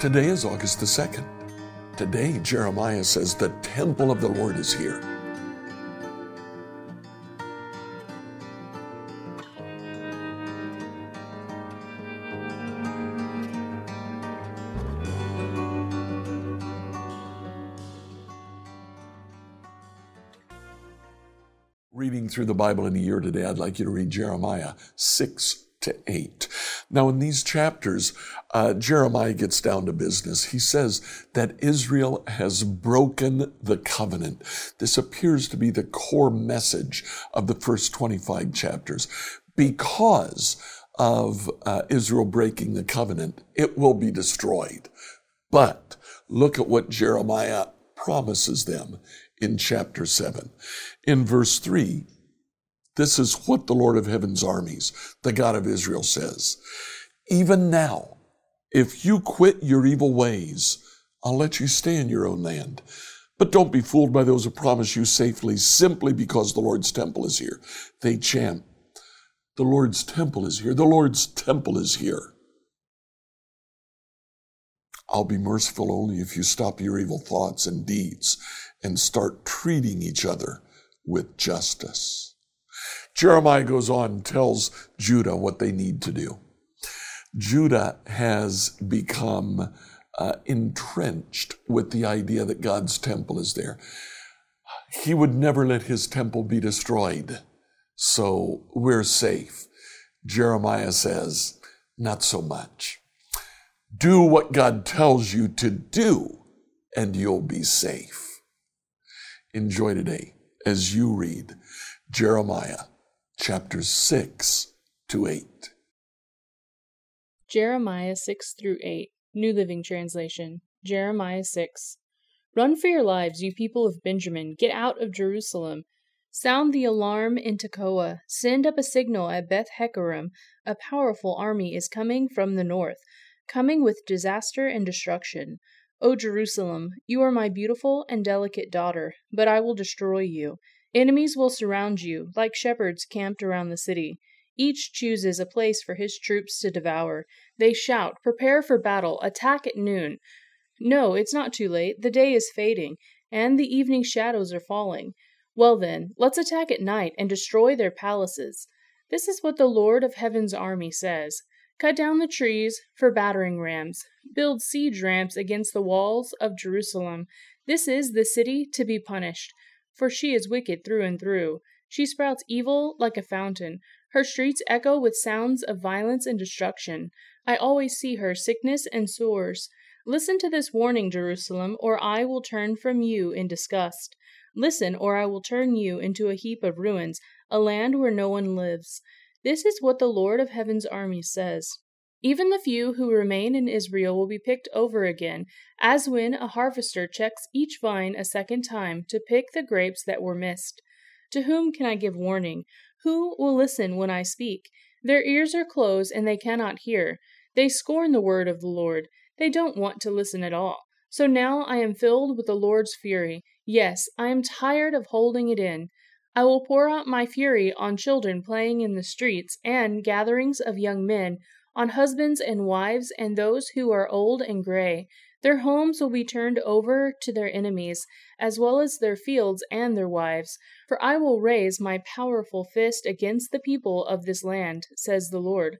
Today is August the 2nd. Today, Jeremiah says, The temple of the Lord is here. Through the Bible in a year today, I'd like you to read Jeremiah 6 to 8. Now, in these chapters, uh, Jeremiah gets down to business. He says that Israel has broken the covenant. This appears to be the core message of the first 25 chapters. Because of uh, Israel breaking the covenant, it will be destroyed. But look at what Jeremiah promises them in chapter 7. In verse 3, this is what the Lord of heaven's armies, the God of Israel, says. Even now, if you quit your evil ways, I'll let you stay in your own land. But don't be fooled by those who promise you safely simply because the Lord's temple is here. They chant, The Lord's temple is here. The Lord's temple is here. I'll be merciful only if you stop your evil thoughts and deeds and start treating each other with justice. Jeremiah goes on and tells Judah what they need to do. Judah has become uh, entrenched with the idea that God's temple is there. He would never let his temple be destroyed, so we're safe. Jeremiah says, not so much. Do what God tells you to do, and you'll be safe. Enjoy today as you read Jeremiah chapters 6 to 8. Jeremiah 6 through 8, New Living Translation. Jeremiah 6. Run for your lives, you people of Benjamin. Get out of Jerusalem. Sound the alarm in Tekoa. Send up a signal at Beth Hakkerem. A powerful army is coming from the north, coming with disaster and destruction. O Jerusalem, you are my beautiful and delicate daughter, but I will destroy you. Enemies will surround you, like shepherds camped around the city. Each chooses a place for his troops to devour. They shout, Prepare for battle, attack at noon. No, it's not too late. The day is fading, and the evening shadows are falling. Well then, let's attack at night and destroy their palaces. This is what the Lord of Heaven's army says. Cut down the trees for battering rams. Build siege ramps against the walls of Jerusalem. This is the city to be punished, for she is wicked through and through. She sprouts evil like a fountain. Her streets echo with sounds of violence and destruction. I always see her sickness and sores. Listen to this warning, Jerusalem, or I will turn from you in disgust. Listen, or I will turn you into a heap of ruins, a land where no one lives. This is what the Lord of heaven's armies says. Even the few who remain in Israel will be picked over again, as when a harvester checks each vine a second time to pick the grapes that were missed. To whom can I give warning? Who will listen when I speak? Their ears are closed and they cannot hear. They scorn the word of the Lord. They don't want to listen at all. So now I am filled with the Lord's fury. Yes, I am tired of holding it in. I will pour out my fury on children playing in the streets, and gatherings of young men, on husbands and wives, and those who are old and gray. Their homes will be turned over to their enemies, as well as their fields and their wives. For I will raise my powerful fist against the people of this land, says the Lord.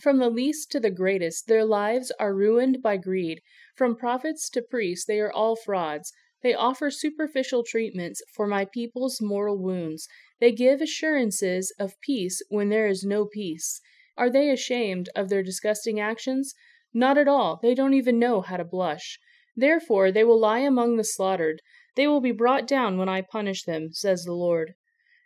From the least to the greatest, their lives are ruined by greed. From prophets to priests, they are all frauds. They offer superficial treatments for my people's mortal wounds. They give assurances of peace when there is no peace. Are they ashamed of their disgusting actions? Not at all. They don't even know how to blush. Therefore they will lie among the slaughtered. They will be brought down when I punish them, says the Lord.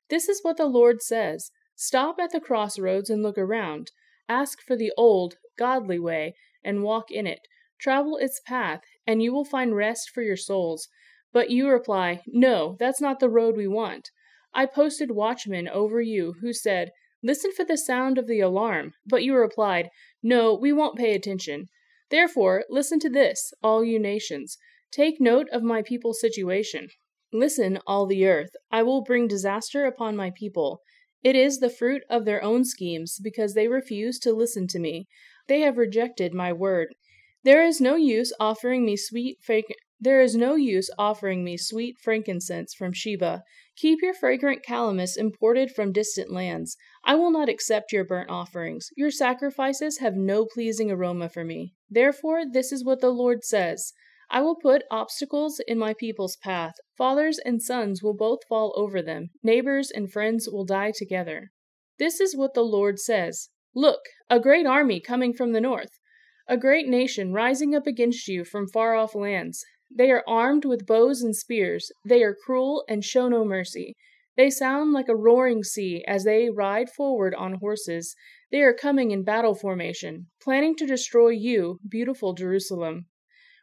This is what the Lord says Stop at the crossroads and look around. Ask for the old, godly way, and walk in it. Travel its path, and you will find rest for your souls. But you reply, No, that's not the road we want. I posted watchmen over you who said, Listen for the sound of the alarm. But you replied, No, we won't pay attention. Therefore, listen to this, all you nations. Take note of my people's situation. Listen, all the earth. I will bring disaster upon my people. It is the fruit of their own schemes, because they refuse to listen to me. They have rejected my word. There is no use offering me sweet there is no use offering me sweet frankincense from Sheba. Keep your fragrant calamus imported from distant lands. I will not accept your burnt offerings. Your sacrifices have no pleasing aroma for me. Therefore, this is what the Lord says I will put obstacles in my people's path. Fathers and sons will both fall over them. Neighbors and friends will die together. This is what the Lord says Look, a great army coming from the north, a great nation rising up against you from far off lands. They are armed with bows and spears. They are cruel and show no mercy. They sound like a roaring sea as they ride forward on horses. They are coming in battle formation, planning to destroy you, beautiful Jerusalem.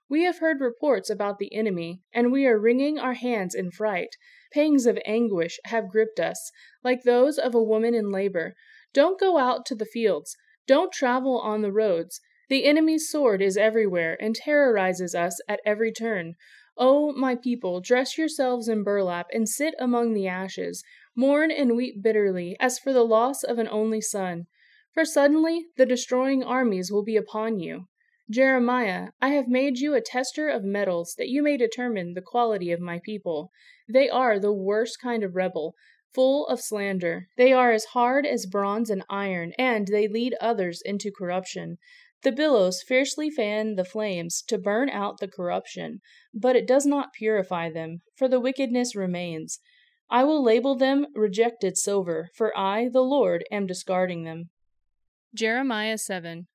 We have heard reports about the enemy, and we are wringing our hands in fright. Pangs of anguish have gripped us, like those of a woman in labor. Don't go out to the fields. Don't travel on the roads. The enemy's sword is everywhere and terrorizes us at every turn. O oh, my people, dress yourselves in burlap and sit among the ashes. Mourn and weep bitterly, as for the loss of an only son. For suddenly the destroying armies will be upon you. Jeremiah, I have made you a tester of metals, that you may determine the quality of my people. They are the worst kind of rebel, full of slander. They are as hard as bronze and iron, and they lead others into corruption. The billows fiercely fan the flames to burn out the corruption, but it does not purify them, for the wickedness remains. I will label them rejected silver, for I, the Lord, am discarding them. Jeremiah 7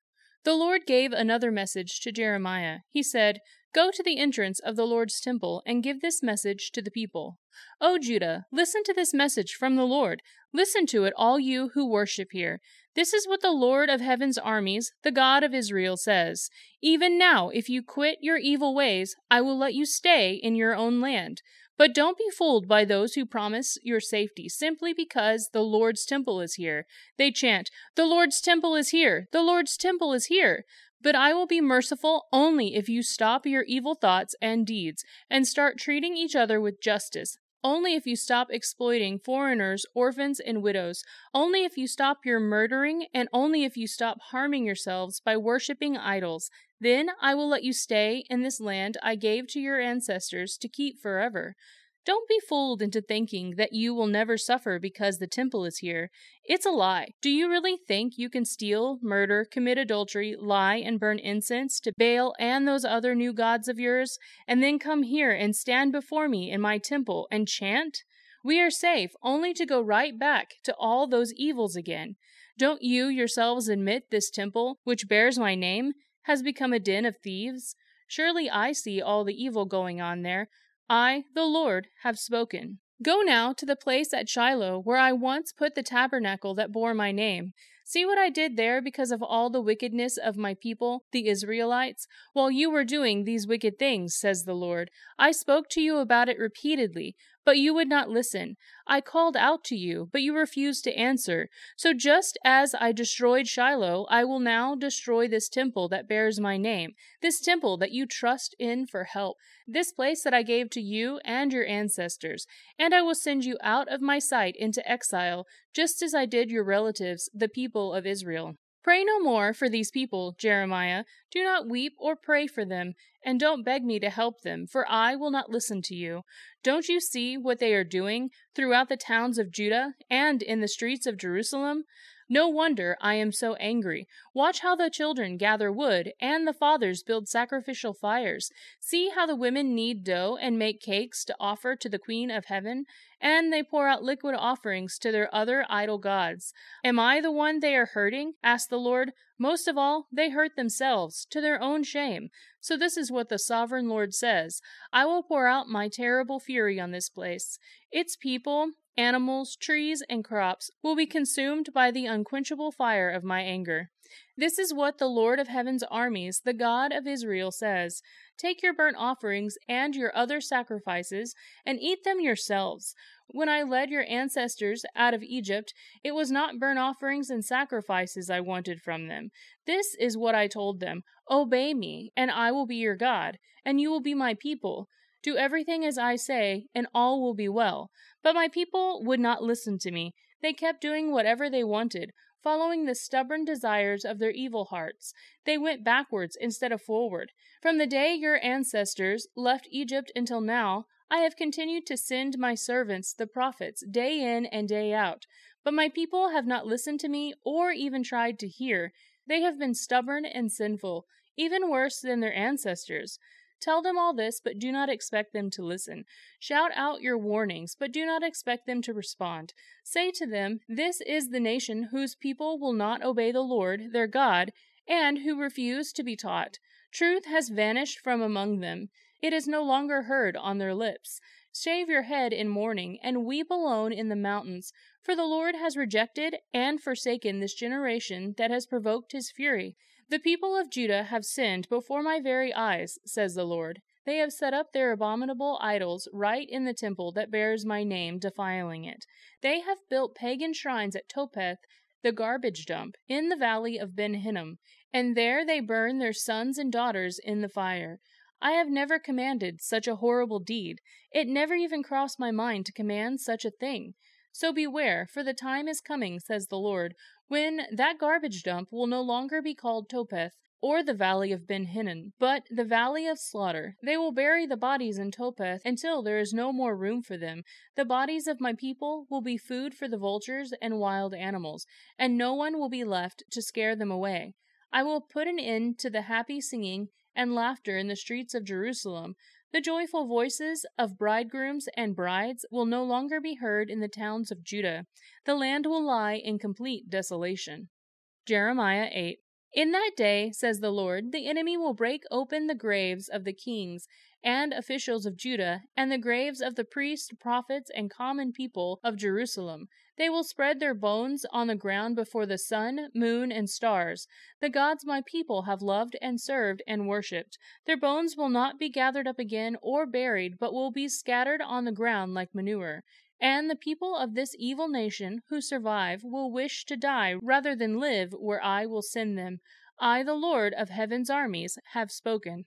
The Lord gave another message to Jeremiah. He said, Go to the entrance of the Lord's temple and give this message to the people. O Judah, listen to this message from the Lord. Listen to it, all you who worship here. This is what the Lord of heaven's armies, the God of Israel, says Even now, if you quit your evil ways, I will let you stay in your own land. But don't be fooled by those who promise your safety simply because the Lord's temple is here. They chant, The Lord's temple is here! The Lord's temple is here! But I will be merciful only if you stop your evil thoughts and deeds and start treating each other with justice. Only if you stop exploiting foreigners, orphans, and widows. Only if you stop your murdering, and only if you stop harming yourselves by worshipping idols. Then I will let you stay in this land I gave to your ancestors to keep forever. Don't be fooled into thinking that you will never suffer because the temple is here. It's a lie. Do you really think you can steal, murder, commit adultery, lie, and burn incense to Baal and those other new gods of yours, and then come here and stand before me in my temple and chant? We are safe only to go right back to all those evils again. Don't you yourselves admit this temple, which bears my name, has become a den of thieves? Surely I see all the evil going on there, I, the Lord, have spoken. Go now to the place at Shiloh where I once put the tabernacle that bore my name. See what I did there because of all the wickedness of my people, the Israelites? While you were doing these wicked things, says the Lord, I spoke to you about it repeatedly, but you would not listen. I called out to you, but you refused to answer. So just as I destroyed Shiloh, I will now destroy this temple that bears my name, this temple that you trust in for help, this place that I gave to you and your ancestors, and I will send you out of my sight into exile, just as I did your relatives, the people of Israel. Pray no more for these people, Jeremiah. Do not weep or pray for them, and don't beg me to help them, for I will not listen to you. Don't you see what they are doing throughout the towns of Judah and in the streets of Jerusalem? No wonder I am so angry. Watch how the children gather wood, and the fathers build sacrificial fires. See how the women knead dough and make cakes to offer to the Queen of Heaven, and they pour out liquid offerings to their other idol gods. Am I the one they are hurting? asked the Lord. Most of all, they hurt themselves, to their own shame. So this is what the sovereign Lord says I will pour out my terrible fury on this place. Its people animals, trees, and crops will be consumed by the unquenchable fire of my anger. This is what the Lord of heaven's armies, the God of Israel, says Take your burnt offerings and your other sacrifices, and eat them yourselves. When I led your ancestors out of Egypt, it was not burnt offerings and sacrifices I wanted from them. This is what I told them Obey me, and I will be your God, and you will be my people. Do everything as I say, and all will be well. But my people would not listen to me. They kept doing whatever they wanted, following the stubborn desires of their evil hearts. They went backwards instead of forward. From the day your ancestors left Egypt until now, I have continued to send my servants, the prophets, day in and day out. But my people have not listened to me or even tried to hear. They have been stubborn and sinful, even worse than their ancestors. Tell them all this, but do not expect them to listen. Shout out your warnings, but do not expect them to respond. Say to them, This is the nation whose people will not obey the Lord, their God, and who refuse to be taught. Truth has vanished from among them. It is no longer heard on their lips. Shave your head in mourning, and weep alone in the mountains, for the Lord has rejected and forsaken this generation that has provoked his fury. The people of Judah have sinned before my very eyes, says the Lord. They have set up their abominable idols right in the temple that bears my name, defiling it. They have built pagan shrines at Topheth, the garbage dump, in the valley of Ben Hinnom, and there they burn their sons and daughters in the fire. I have never commanded such a horrible deed. It never even crossed my mind to command such a thing. So beware, for the time is coming, says the Lord, when that garbage dump will no longer be called Topheth or the valley of Ben Hinnom, but the valley of slaughter. They will bury the bodies in Topheth until there is no more room for them. The bodies of my people will be food for the vultures and wild animals, and no one will be left to scare them away. I will put an end to the happy singing and laughter in the streets of Jerusalem. The joyful voices of bridegrooms and brides will no longer be heard in the towns of Judah. The land will lie in complete desolation. Jeremiah 8. In that day, says the Lord, the enemy will break open the graves of the kings and officials of Judah, and the graves of the priests, prophets, and common people of Jerusalem. They will spread their bones on the ground before the sun, moon, and stars, the gods my people have loved and served and worshipped. Their bones will not be gathered up again or buried, but will be scattered on the ground like manure. And the people of this evil nation who survive will wish to die rather than live where I will send them. I, the Lord of heaven's armies, have spoken.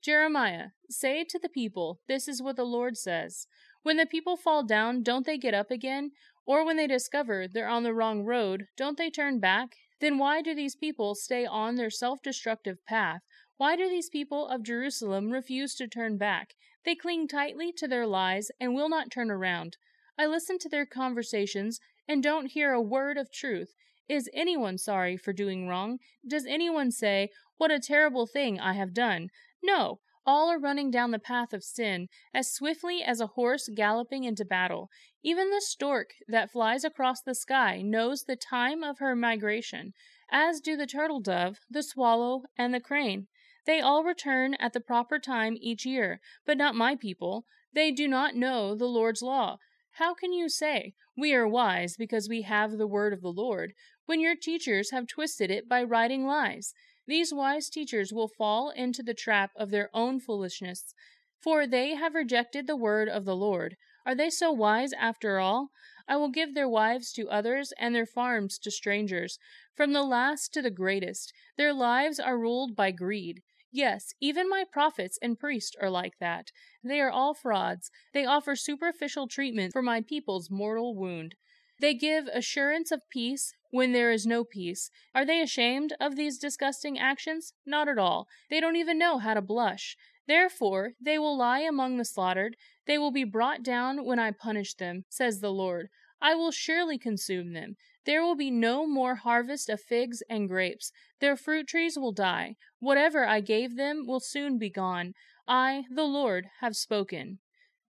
Jeremiah, say to the people, This is what the Lord says. When the people fall down, don't they get up again? Or when they discover they're on the wrong road, don't they turn back? Then why do these people stay on their self destructive path? Why do these people of Jerusalem refuse to turn back? They cling tightly to their lies and will not turn around. I listen to their conversations and don't hear a word of truth. Is anyone sorry for doing wrong? Does anyone say, What a terrible thing I have done? No, all are running down the path of sin as swiftly as a horse galloping into battle. Even the stork that flies across the sky knows the time of her migration, as do the turtle dove, the swallow, and the crane. They all return at the proper time each year, but not my people. They do not know the Lord's law. How can you say, We are wise because we have the word of the Lord, when your teachers have twisted it by writing lies? These wise teachers will fall into the trap of their own foolishness, for they have rejected the word of the Lord. Are they so wise after all? I will give their wives to others and their farms to strangers, from the last to the greatest. Their lives are ruled by greed. Yes, even my prophets and priests are like that. They are all frauds. They offer superficial treatment for my people's mortal wound. They give assurance of peace when there is no peace. Are they ashamed of these disgusting actions? Not at all. They don't even know how to blush. Therefore, they will lie among the slaughtered. They will be brought down when I punish them, says the Lord. I will surely consume them. There will be no more harvest of figs and grapes. Their fruit trees will die. Whatever I gave them will soon be gone. I, the Lord, have spoken.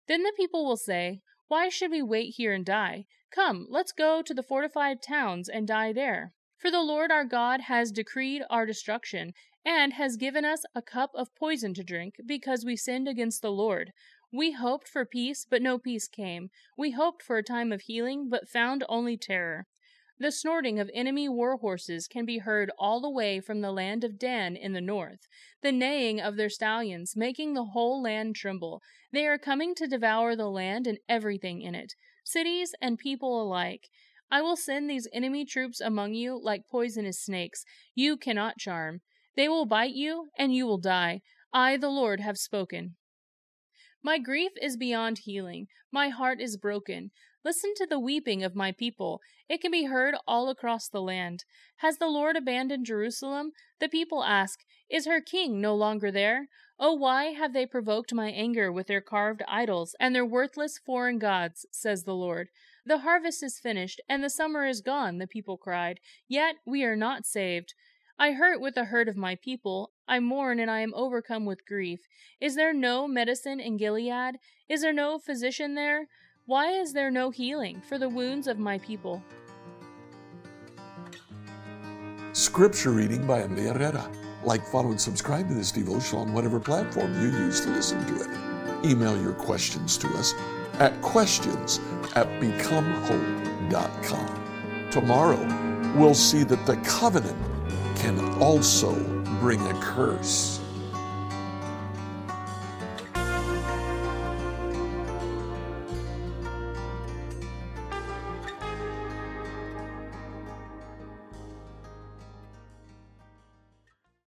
Then the people will say, Why should we wait here and die? Come, let's go to the fortified towns and die there. For the Lord our God has decreed our destruction, and has given us a cup of poison to drink, because we sinned against the Lord. We hoped for peace, but no peace came. We hoped for a time of healing, but found only terror. The snorting of enemy war horses can be heard all the way from the land of Dan in the north, the neighing of their stallions making the whole land tremble. They are coming to devour the land and everything in it cities and people alike. I will send these enemy troops among you like poisonous snakes. You cannot charm. They will bite you, and you will die. I, the Lord, have spoken. My grief is beyond healing. My heart is broken. Listen to the weeping of my people. It can be heard all across the land. Has the Lord abandoned Jerusalem? The people ask, Is her king no longer there? Oh, why have they provoked my anger with their carved idols and their worthless foreign gods, says the Lord. The harvest is finished, and the summer is gone, the people cried. Yet we are not saved. I hurt with the hurt of my people. I mourn and I am overcome with grief. Is there no medicine in Gilead? Is there no physician there? Why is there no healing for the wounds of my people? Scripture reading by Emily Herrera. Like, follow, and subscribe to this devotional on whatever platform you use to listen to it. Email your questions to us at questions at becomewhole.com. Tomorrow, we'll see that the covenant can also bring a curse.